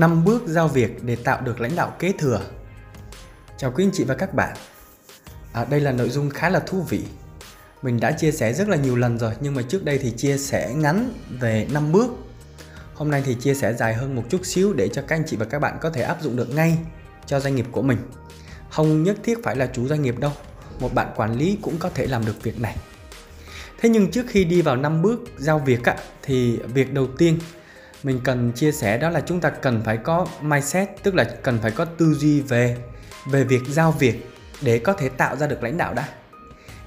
5 bước giao việc để tạo được lãnh đạo kế thừa. Chào quý anh chị và các bạn. À, đây là nội dung khá là thú vị. Mình đã chia sẻ rất là nhiều lần rồi nhưng mà trước đây thì chia sẻ ngắn về 5 bước. Hôm nay thì chia sẻ dài hơn một chút xíu để cho các anh chị và các bạn có thể áp dụng được ngay cho doanh nghiệp của mình. Không nhất thiết phải là chủ doanh nghiệp đâu, một bạn quản lý cũng có thể làm được việc này. Thế nhưng trước khi đi vào 5 bước giao việc á, thì việc đầu tiên mình cần chia sẻ đó là chúng ta cần phải có mindset tức là cần phải có tư duy về về việc giao việc để có thể tạo ra được lãnh đạo đã.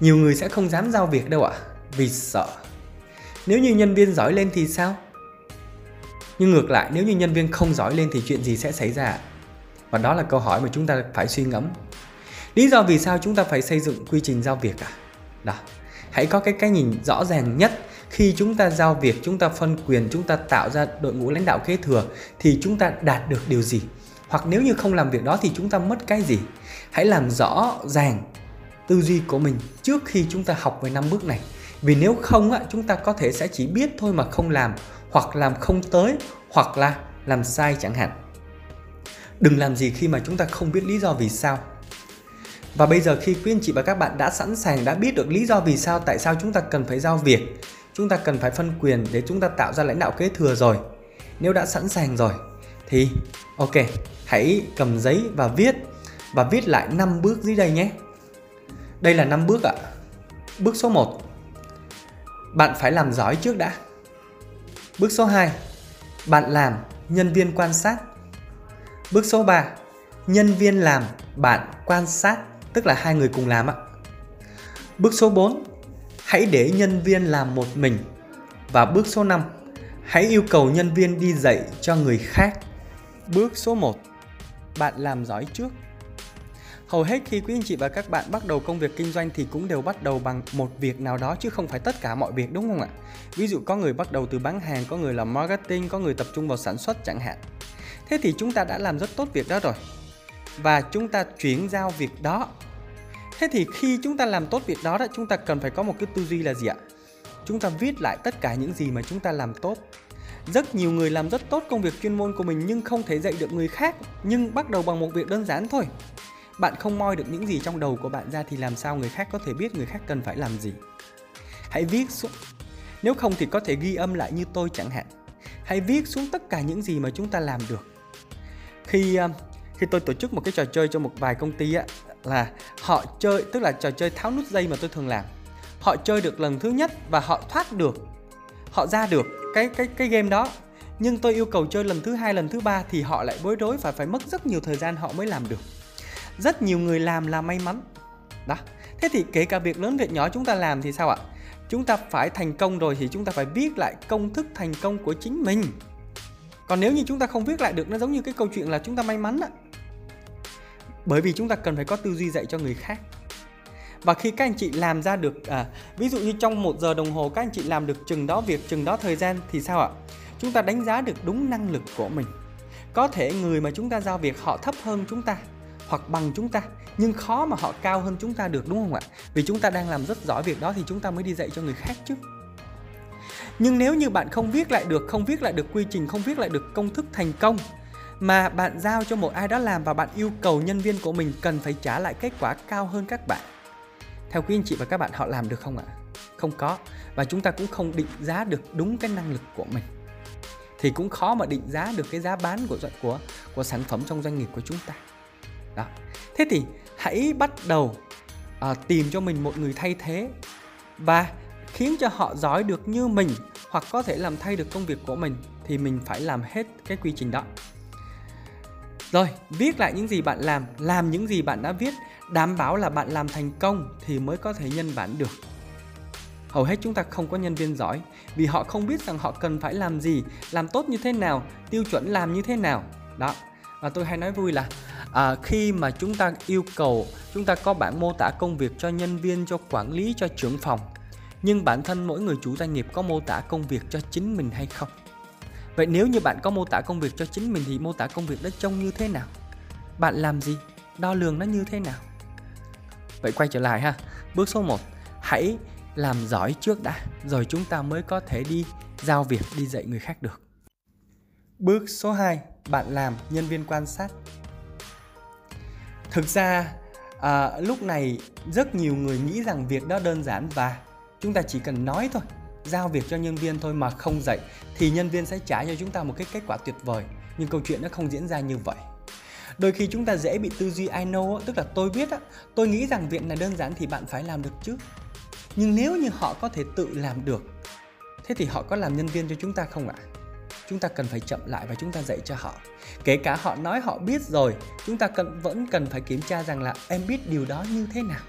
Nhiều người sẽ không dám giao việc đâu ạ à, vì sợ. Nếu như nhân viên giỏi lên thì sao? Nhưng ngược lại nếu như nhân viên không giỏi lên thì chuyện gì sẽ xảy ra và đó là câu hỏi mà chúng ta phải suy ngẫm. Lý do vì sao chúng ta phải xây dựng quy trình giao việc à? Đó hãy có cái cái nhìn rõ ràng nhất khi chúng ta giao việc, chúng ta phân quyền, chúng ta tạo ra đội ngũ lãnh đạo kế thừa, thì chúng ta đạt được điều gì? Hoặc nếu như không làm việc đó thì chúng ta mất cái gì? Hãy làm rõ ràng tư duy của mình trước khi chúng ta học về năm bước này. Vì nếu không á, chúng ta có thể sẽ chỉ biết thôi mà không làm, hoặc làm không tới, hoặc là làm sai chẳng hạn. Đừng làm gì khi mà chúng ta không biết lý do vì sao. Và bây giờ khi quý anh chị và các bạn đã sẵn sàng, đã biết được lý do vì sao, tại sao chúng ta cần phải giao việc chúng ta cần phải phân quyền để chúng ta tạo ra lãnh đạo kế thừa rồi. Nếu đã sẵn sàng rồi, thì ok, hãy cầm giấy và viết và viết lại 5 bước dưới đây nhé. Đây là 5 bước ạ. Bước số 1 bạn phải làm giỏi trước đã. Bước số 2 bạn làm nhân viên quan sát. Bước số 3 nhân viên làm bạn quan sát, tức là hai người cùng làm ạ. Bước số 4 hãy để nhân viên làm một mình. Và bước số 5, hãy yêu cầu nhân viên đi dạy cho người khác. Bước số 1, bạn làm giỏi trước. Hầu hết khi quý anh chị và các bạn bắt đầu công việc kinh doanh thì cũng đều bắt đầu bằng một việc nào đó chứ không phải tất cả mọi việc đúng không ạ? Ví dụ có người bắt đầu từ bán hàng, có người làm marketing, có người tập trung vào sản xuất chẳng hạn. Thế thì chúng ta đã làm rất tốt việc đó rồi. Và chúng ta chuyển giao việc đó Thế thì khi chúng ta làm tốt việc đó đó, chúng ta cần phải có một cái tư duy là gì ạ? Chúng ta viết lại tất cả những gì mà chúng ta làm tốt. Rất nhiều người làm rất tốt công việc chuyên môn của mình nhưng không thể dạy được người khác, nhưng bắt đầu bằng một việc đơn giản thôi. Bạn không moi được những gì trong đầu của bạn ra thì làm sao người khác có thể biết người khác cần phải làm gì? Hãy viết xuống. Nếu không thì có thể ghi âm lại như tôi chẳng hạn. Hãy viết xuống tất cả những gì mà chúng ta làm được. Khi à, khi tôi tổ chức một cái trò chơi cho một vài công ty á là họ chơi, tức là trò chơi tháo nút dây mà tôi thường làm. Họ chơi được lần thứ nhất và họ thoát được, họ ra được cái cái cái game đó. Nhưng tôi yêu cầu chơi lần thứ hai, lần thứ ba thì họ lại bối rối và phải mất rất nhiều thời gian họ mới làm được. Rất nhiều người làm là may mắn. Đó. Thế thì kể cả việc lớn việc nhỏ chúng ta làm thì sao ạ? Chúng ta phải thành công rồi thì chúng ta phải viết lại công thức thành công của chính mình. Còn nếu như chúng ta không viết lại được, nó giống như cái câu chuyện là chúng ta may mắn á bởi vì chúng ta cần phải có tư duy dạy cho người khác. Và khi các anh chị làm ra được à, ví dụ như trong một giờ đồng hồ các anh chị làm được chừng đó việc chừng đó thời gian thì sao ạ? Chúng ta đánh giá được đúng năng lực của mình. Có thể người mà chúng ta giao việc họ thấp hơn chúng ta hoặc bằng chúng ta nhưng khó mà họ cao hơn chúng ta được đúng không ạ? Vì chúng ta đang làm rất giỏi việc đó thì chúng ta mới đi dạy cho người khác chứ. Nhưng nếu như bạn không viết lại được không viết lại được quy trình không viết lại được công thức thành công mà bạn giao cho một ai đó làm và bạn yêu cầu nhân viên của mình cần phải trả lại kết quả cao hơn các bạn. Theo quý anh chị và các bạn họ làm được không ạ? Không có và chúng ta cũng không định giá được đúng cái năng lực của mình. Thì cũng khó mà định giá được cái giá bán của của của sản phẩm trong doanh nghiệp của chúng ta. Đó. Thế thì hãy bắt đầu à, tìm cho mình một người thay thế và khiến cho họ giỏi được như mình hoặc có thể làm thay được công việc của mình thì mình phải làm hết cái quy trình đó rồi, viết lại những gì bạn làm, làm những gì bạn đã viết, đảm bảo là bạn làm thành công thì mới có thể nhân bản được. Hầu hết chúng ta không có nhân viên giỏi vì họ không biết rằng họ cần phải làm gì, làm tốt như thế nào, tiêu chuẩn làm như thế nào. Đó. Và tôi hay nói vui là à, khi mà chúng ta yêu cầu chúng ta có bản mô tả công việc cho nhân viên, cho quản lý, cho trưởng phòng nhưng bản thân mỗi người chủ doanh nghiệp có mô tả công việc cho chính mình hay không? Vậy nếu như bạn có mô tả công việc cho chính mình thì mô tả công việc đó trông như thế nào? Bạn làm gì? Đo lường nó như thế nào? Vậy quay trở lại ha. Bước số 1, hãy làm giỏi trước đã rồi chúng ta mới có thể đi giao việc đi dạy người khác được. Bước số 2, bạn làm nhân viên quan sát thực ra à, lúc này rất nhiều người nghĩ rằng việc đó đơn giản và chúng ta chỉ cần nói thôi giao việc cho nhân viên thôi mà không dạy, thì nhân viên sẽ trả cho chúng ta một cái kết quả tuyệt vời. Nhưng câu chuyện nó không diễn ra như vậy. Đôi khi chúng ta dễ bị tư duy I know tức là tôi biết á, tôi nghĩ rằng việc này đơn giản thì bạn phải làm được chứ. Nhưng nếu như họ có thể tự làm được, thế thì họ có làm nhân viên cho chúng ta không ạ? Chúng ta cần phải chậm lại và chúng ta dạy cho họ. Kể cả họ nói họ biết rồi, chúng ta cần, vẫn cần phải kiểm tra rằng là em biết điều đó như thế nào.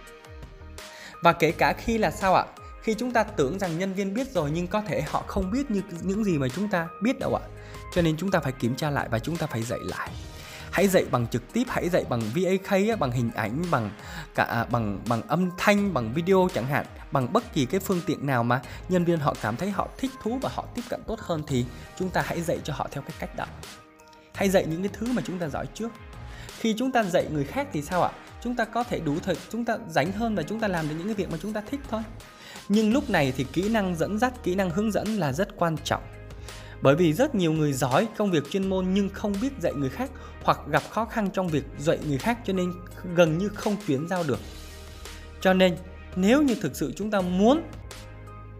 Và kể cả khi là sao ạ? Khi chúng ta tưởng rằng nhân viên biết rồi nhưng có thể họ không biết như những gì mà chúng ta biết đâu ạ cho nên chúng ta phải kiểm tra lại và chúng ta phải dạy lại hãy dạy bằng trực tiếp hãy dạy bằng VAK bằng hình ảnh bằng cả bằng bằng âm thanh bằng video chẳng hạn bằng bất kỳ cái phương tiện nào mà nhân viên họ cảm thấy họ thích thú và họ tiếp cận tốt hơn thì chúng ta hãy dạy cho họ theo cái cách đó hãy dạy những cái thứ mà chúng ta giỏi trước khi chúng ta dạy người khác thì sao ạ chúng ta có thể đủ thời chúng ta rảnh hơn và chúng ta làm được những cái việc mà chúng ta thích thôi nhưng lúc này thì kỹ năng dẫn dắt, kỹ năng hướng dẫn là rất quan trọng. Bởi vì rất nhiều người giỏi công việc chuyên môn nhưng không biết dạy người khác hoặc gặp khó khăn trong việc dạy người khác cho nên gần như không chuyển giao được. Cho nên, nếu như thực sự chúng ta muốn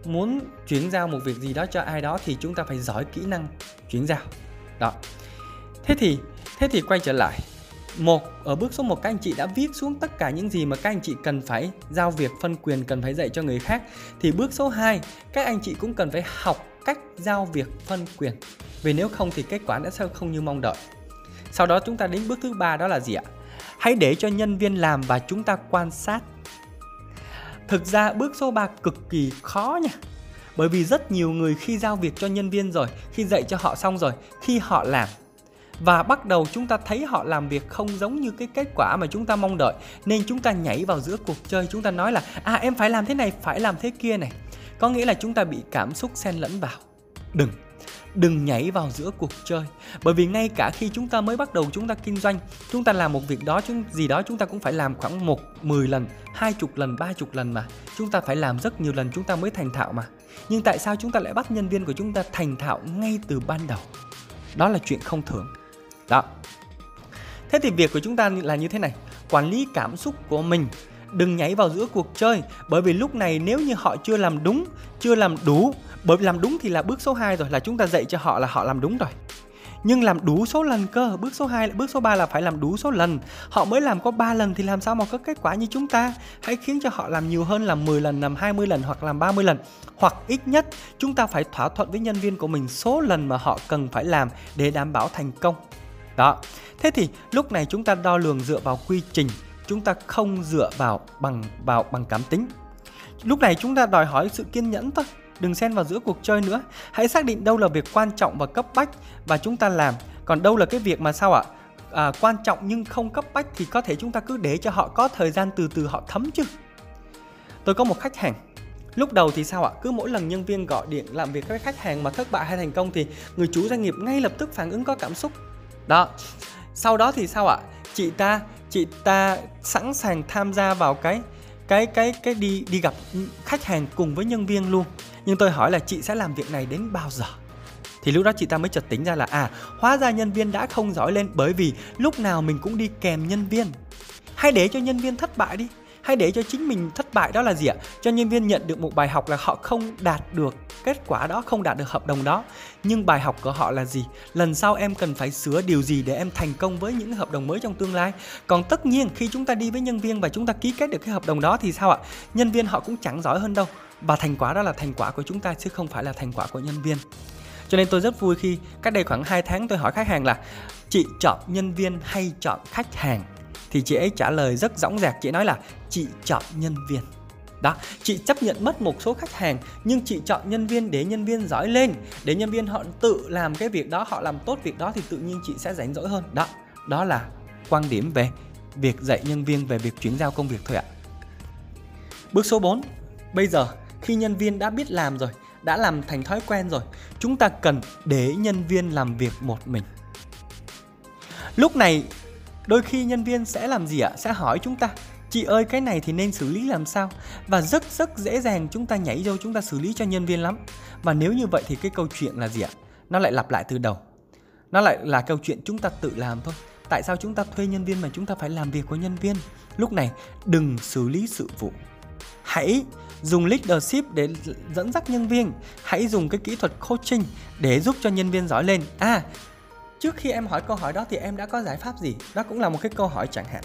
muốn chuyển giao một việc gì đó cho ai đó thì chúng ta phải giỏi kỹ năng chuyển giao. Đó. Thế thì thế thì quay trở lại một, ở bước số 1 các anh chị đã viết xuống tất cả những gì mà các anh chị cần phải giao việc, phân quyền cần phải dạy cho người khác. Thì bước số 2 các anh chị cũng cần phải học cách giao việc, phân quyền. Vì nếu không thì kết quả đã sẽ không như mong đợi. Sau đó chúng ta đến bước thứ ba, đó là gì ạ? Hãy để cho nhân viên làm và chúng ta quan sát. Thực ra bước số 3 cực kỳ khó nha. Bởi vì rất nhiều người khi giao việc cho nhân viên rồi, khi dạy cho họ xong rồi, khi họ làm và bắt đầu chúng ta thấy họ làm việc không giống như cái kết quả mà chúng ta mong đợi nên chúng ta nhảy vào giữa cuộc chơi chúng ta nói là à em phải làm thế này phải làm thế kia này có nghĩa là chúng ta bị cảm xúc xen lẫn vào đừng đừng nhảy vào giữa cuộc chơi bởi vì ngay cả khi chúng ta mới bắt đầu chúng ta kinh doanh chúng ta làm một việc đó chúng gì đó chúng ta cũng phải làm khoảng một mười lần hai chục lần ba chục lần mà chúng ta phải làm rất nhiều lần chúng ta mới thành thạo mà nhưng tại sao chúng ta lại bắt nhân viên của chúng ta thành thạo ngay từ ban đầu đó là chuyện không thường đó. Thế thì việc của chúng ta là như thế này. Quản lý cảm xúc của mình đừng nhảy vào giữa cuộc chơi, bởi vì lúc này nếu như họ chưa làm đúng, chưa làm đủ, bởi vì làm đúng thì là bước số 2 rồi, là chúng ta dạy cho họ là họ làm đúng rồi. Nhưng làm đủ số lần cơ, bước số 2 bước số 3 là phải làm đủ số lần. Họ mới làm có 3 lần thì làm sao mà có kết quả như chúng ta? Hãy khiến cho họ làm nhiều hơn làm 10 lần, làm 20 lần hoặc làm 30 lần. Hoặc ít nhất, chúng ta phải thỏa thuận với nhân viên của mình số lần mà họ cần phải làm để đảm bảo thành công đó. Thế thì lúc này chúng ta đo lường dựa vào quy trình chúng ta không dựa vào bằng vào bằng cảm tính. Lúc này chúng ta đòi hỏi sự kiên nhẫn thôi đừng xen vào giữa cuộc chơi nữa. Hãy xác định đâu là việc quan trọng và cấp bách và chúng ta làm. Còn đâu là cái việc mà sao ạ? À, quan trọng nhưng không cấp bách thì có thể chúng ta cứ để cho họ có thời gian từ từ họ thấm chứ. Tôi có một khách hàng. Lúc đầu thì sao ạ? Cứ mỗi lần nhân viên gọi điện làm việc với khách hàng mà thất bại hay thành công thì người chủ doanh nghiệp ngay lập tức phản ứng có cảm xúc đó. Sau đó thì sao ạ? Chị ta chị ta sẵn sàng tham gia vào cái cái cái cái đi đi gặp khách hàng cùng với nhân viên luôn. Nhưng tôi hỏi là chị sẽ làm việc này đến bao giờ? Thì lúc đó chị ta mới chợt tính ra là à hóa ra nhân viên đã không giỏi lên bởi vì lúc nào mình cũng đi kèm nhân viên. Hay để cho nhân viên thất bại đi hay để cho chính mình thất bại đó là gì ạ? Cho nhân viên nhận được một bài học là họ không đạt được kết quả đó, không đạt được hợp đồng đó. Nhưng bài học của họ là gì? Lần sau em cần phải sửa điều gì để em thành công với những hợp đồng mới trong tương lai? Còn tất nhiên, khi chúng ta đi với nhân viên và chúng ta ký kết được cái hợp đồng đó thì sao ạ? Nhân viên họ cũng chẳng giỏi hơn đâu. Và thành quả đó là thành quả của chúng ta chứ không phải là thành quả của nhân viên. Cho nên tôi rất vui khi cách đây khoảng 2 tháng tôi hỏi khách hàng là, chị chọn nhân viên hay chọn khách hàng? Thì chị ấy trả lời rất dõng dạc chị nói là, chị chọn nhân viên. Đó, chị chấp nhận mất một số khách hàng, nhưng chị chọn nhân viên để nhân viên giỏi lên. Để nhân viên họ tự làm cái việc đó, họ làm tốt việc đó thì tự nhiên chị sẽ rảnh rỗi hơn. Đó đó là quan điểm về việc dạy nhân viên, về việc chuyển giao công việc thôi ạ. Bước số 4 bây giờ khi nhân viên đã biết làm rồi, đã làm thành thói quen rồi, chúng ta cần để nhân viên làm việc một mình. Lúc này đôi khi nhân viên sẽ làm gì ạ? Sẽ hỏi chúng ta, chị ơi, cái này thì nên xử lý làm sao? Và rất rất dễ dàng chúng ta nhảy vô chúng ta xử lý cho nhân viên lắm. Và nếu như vậy thì cái câu chuyện là gì ạ? Nó lại lặp lại từ đầu. Nó lại là câu chuyện chúng ta tự làm thôi. Tại sao chúng ta thuê nhân viên mà chúng ta phải làm việc của nhân viên? Lúc này, đừng xử lý sự vụ. Hãy dùng leadership để dẫn dắt nhân viên. Hãy dùng cái kỹ thuật coaching để giúp cho nhân viên giỏi lên. À trước khi em hỏi câu hỏi đó thì em đã có giải pháp gì? Đó cũng là một cái câu hỏi chẳng hạn.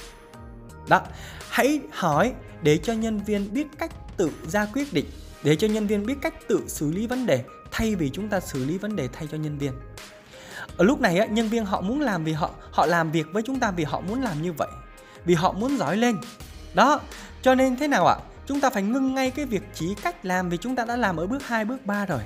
Đó hãy hỏi để cho nhân viên biết cách tự ra quyết định để cho nhân viên biết cách tự xử lý vấn đề thay vì chúng ta xử lý vấn đề thay cho nhân viên. Ở lúc này á, nhân viên họ muốn làm vì họ họ làm việc với chúng ta vì họ muốn làm như vậy vì họ muốn giỏi lên. Đó cho nên thế nào ạ? Chúng ta phải ngưng ngay cái việc chỉ cách làm vì chúng ta đã làm ở bước 2, bước 3 rồi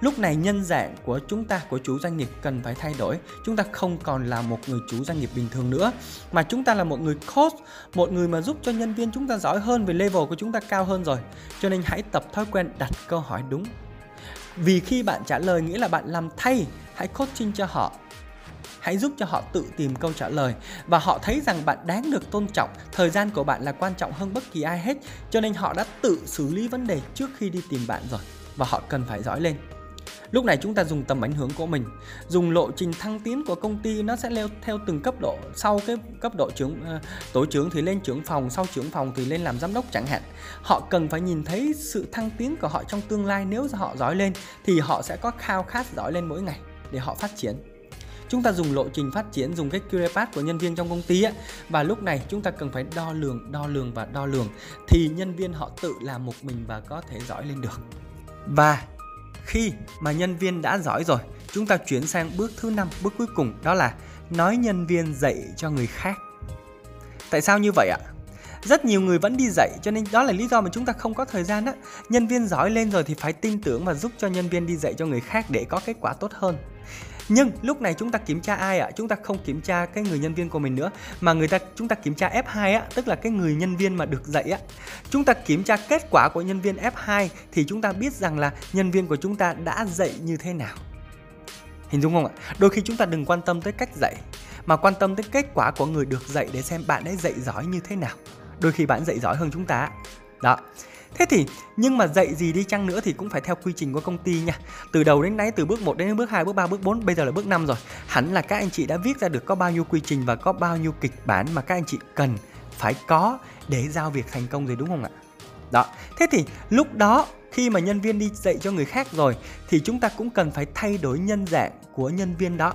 lúc này nhân dạng của chúng ta, của chủ doanh nghiệp cần phải thay đổi. Chúng ta không còn là một người chủ doanh nghiệp bình thường nữa, mà chúng ta là một người coach, một người mà giúp cho nhân viên chúng ta giỏi hơn về level của chúng ta cao hơn rồi. Cho nên hãy tập thói quen đặt câu hỏi đúng. Vì khi bạn trả lời nghĩa là bạn làm thay, hãy coaching cho họ. Hãy giúp cho họ tự tìm câu trả lời. Và họ thấy rằng bạn đáng được tôn trọng. Thời gian của bạn là quan trọng hơn bất kỳ ai hết. Cho nên họ đã tự xử lý vấn đề trước khi đi tìm bạn rồi. Và họ cần phải giỏi lên. Lúc này chúng ta dùng tầm ảnh hưởng của mình, dùng lộ trình thăng tiến của công ty nó sẽ leo theo từng cấp độ. Sau cái cấp độ trưởng ờ, tổ trưởng thì lên trưởng phòng, sau trưởng phòng thì lên làm giám đốc chẳng hạn. Họ cần phải nhìn thấy sự thăng tiến của họ trong tương lai. Nếu họ giỏi lên thì họ sẽ có khao khát giỏi lên mỗi ngày để họ phát triển. Chúng ta dùng lộ trình phát triển dùng cái career path của nhân viên trong công ty ấy, và lúc này chúng ta cần phải đo lường đo lường và đo lường thì nhân viên họ tự làm một mình và có thể giỏi lên được. Và khi mà nhân viên đã giỏi rồi, chúng ta chuyển sang bước thứ năm, bước cuối cùng, đó là nói nhân viên dạy cho người khác. Tại sao như vậy ạ? Rất nhiều người vẫn đi dạy, cho nên đó là lý do mà chúng ta không có thời gian á. Nhân viên giỏi lên rồi thì phải tin tưởng và giúp cho nhân viên đi dạy cho người khác để có kết quả tốt hơn nhưng lúc này chúng ta kiểm tra ai ạ? À? Chúng ta không kiểm tra cái người nhân viên của mình nữa mà người ta chúng ta kiểm tra F2 á, tức là cái người nhân viên mà được dạy á. Chúng ta kiểm tra kết quả của nhân viên F2 thì chúng ta biết rằng là nhân viên của chúng ta đã dạy như thế nào. Hình dung không ạ? Đôi khi chúng ta đừng quan tâm tới cách dạy mà quan tâm tới kết quả của người được dạy để xem bạn ấy dạy giỏi như thế nào. Đôi khi bạn dạy giỏi hơn chúng ta. Đó. Thế thì nhưng mà dạy gì đi chăng nữa thì cũng phải theo quy trình của công ty nha. Từ đầu đến nay từ bước 1 đến bước 2, bước 3, bước 4, bây giờ là bước 5 rồi. Hẳn là các anh chị đã viết ra được có bao nhiêu quy trình và có bao nhiêu kịch bản mà các anh chị cần phải có để giao việc thành công rồi đúng không ạ? Đó. Thế thì lúc đó khi mà nhân viên đi dạy cho người khác rồi thì chúng ta cũng cần phải thay đổi nhân dạng của nhân viên đó.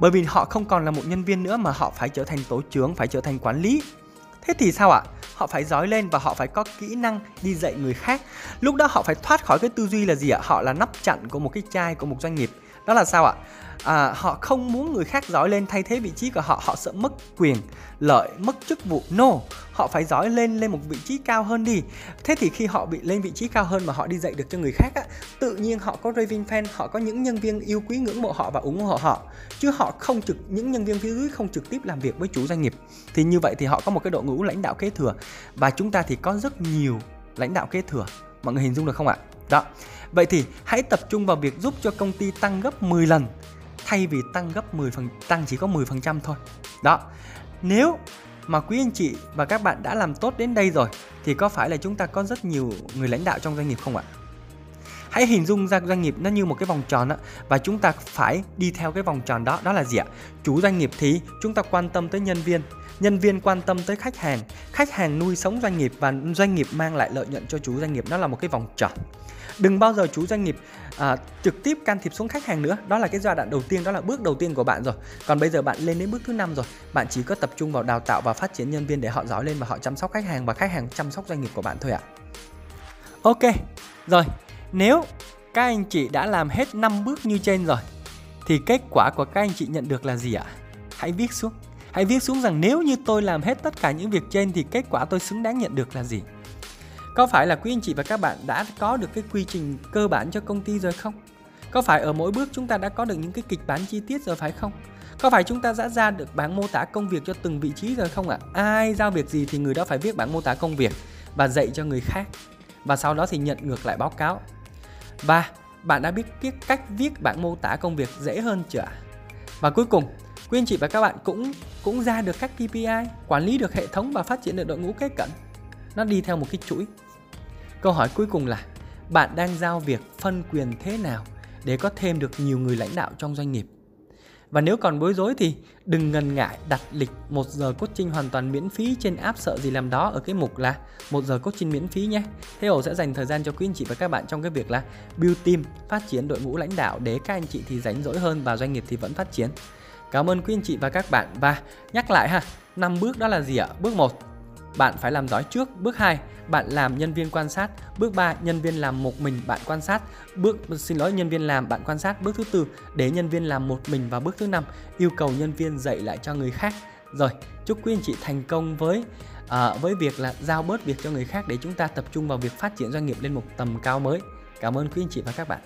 Bởi vì họ không còn là một nhân viên nữa mà họ phải trở thành tổ trưởng, phải trở thành quản lý. Thế thì sao ạ? Họ phải giỏi lên và họ phải có kỹ năng đi dạy người khác. Lúc đó họ phải thoát khỏi cái tư duy là gì ạ? Họ là nắp chặn của một cái chai của một doanh nghiệp. Đó là sao ạ? À, họ không muốn người khác giỏi lên thay thế vị trí của họ. Họ sợ mất quyền lợi mất chức vụ. No họ phải giỏi lên lên một vị trí cao hơn đi. Thế thì khi họ bị lên vị trí cao hơn mà họ đi dạy được cho người khác á tự nhiên họ có raving fan họ có những nhân viên yêu quý ngưỡng mộ họ và ủng hộ họ. Chứ họ không trực những nhân viên phía dưới không trực tiếp làm việc với chủ doanh nghiệp. Thì như vậy thì họ có một cái đội ngũ lãnh đạo kế thừa. Và chúng ta thì có rất nhiều lãnh đạo kế thừa. Mọi người hình dung được không ạ? Đó. Vậy thì hãy tập trung vào việc giúp cho công ty tăng gấp 10 lần thay vì tăng gấp 10 phần, tăng chỉ có 10% thôi. Đó. Nếu mà quý anh chị và các bạn đã làm tốt đến đây rồi, thì có phải là chúng ta có rất nhiều người lãnh đạo trong doanh nghiệp không ạ? Hãy hình dung ra doanh nghiệp nó như một cái vòng tròn á và chúng ta phải đi theo cái vòng tròn đó, đó là gì ạ? Chủ doanh nghiệp thì chúng ta quan tâm tới nhân viên, nhân viên quan tâm tới khách hàng, khách hàng nuôi sống doanh nghiệp và doanh nghiệp mang lại lợi nhuận cho chủ doanh nghiệp, nó là một cái vòng tròn. Đừng bao giờ chủ doanh nghiệp à, trực tiếp can thiệp xuống khách hàng nữa đó là cái giai đoạn đầu tiên đó là bước đầu tiên của bạn rồi. Còn bây giờ bạn lên đến bước thứ năm rồi bạn chỉ có tập trung vào đào tạo và phát triển nhân viên để họ giỏi lên và họ chăm sóc khách hàng và khách hàng chăm sóc doanh nghiệp của bạn thôi ạ. Ok rồi nếu các anh chị đã làm hết 5 bước như trên rồi, thì kết quả của các anh chị nhận được là gì ạ hãy viết xuống hãy viết xuống rằng nếu như tôi làm hết tất cả những việc trên thì kết quả tôi xứng đáng nhận được là gì có phải là quý anh chị và các bạn đã có được cái quy trình cơ bản cho công ty rồi không? Có phải ở mỗi bước chúng ta đã có được những cái kịch bản chi tiết rồi phải không? Có phải chúng ta đã ra được bảng mô tả công việc cho từng vị trí rồi không ạ? À? Ai giao việc gì thì người đó phải viết bảng mô tả công việc và dạy cho người khác. Và sau đó thì nhận ngược lại báo cáo. Và bạn đã biết cái cách viết bản mô tả công việc dễ hơn chưa? Và cuối cùng, quý anh chị và các bạn cũng cũng ra được các KPI, quản lý được hệ thống và phát triển được đội ngũ kế cận. Nó đi theo một cái chuỗi Câu hỏi cuối cùng là bạn đang giao việc phân quyền thế nào để có thêm được nhiều người lãnh đạo trong doanh nghiệp? Và nếu còn bối rối thì đừng ngần ngại đặt lịch 1 giờ coaching hoàn toàn miễn phí trên app sợ gì làm đó ở cái mục là 1 giờ coaching miễn phí nhé. Thế ổ sẽ dành thời gian cho quý anh chị và các bạn trong cái việc là build team, phát triển đội ngũ lãnh đạo để các anh chị thì rảnh rỗi hơn và doanh nghiệp thì vẫn phát triển. Cảm ơn quý anh chị và các bạn và nhắc lại ha, năm bước đó là gì ạ? Bước 1, bạn phải làm giỏi trước. Bước 2, bạn làm nhân viên quan sát. Bước 3, nhân viên làm một mình bạn quan sát. Bước xin lỗi nhân viên làm bạn quan sát. Bước thứ tư, để nhân viên làm một mình và bước thứ năm, yêu cầu nhân viên dạy lại cho người khác. Rồi, chúc quý anh chị thành công với à, với việc là giao bớt việc cho người khác để chúng ta tập trung vào việc phát triển doanh nghiệp lên một tầm cao mới. Cảm ơn quý anh chị và các bạn.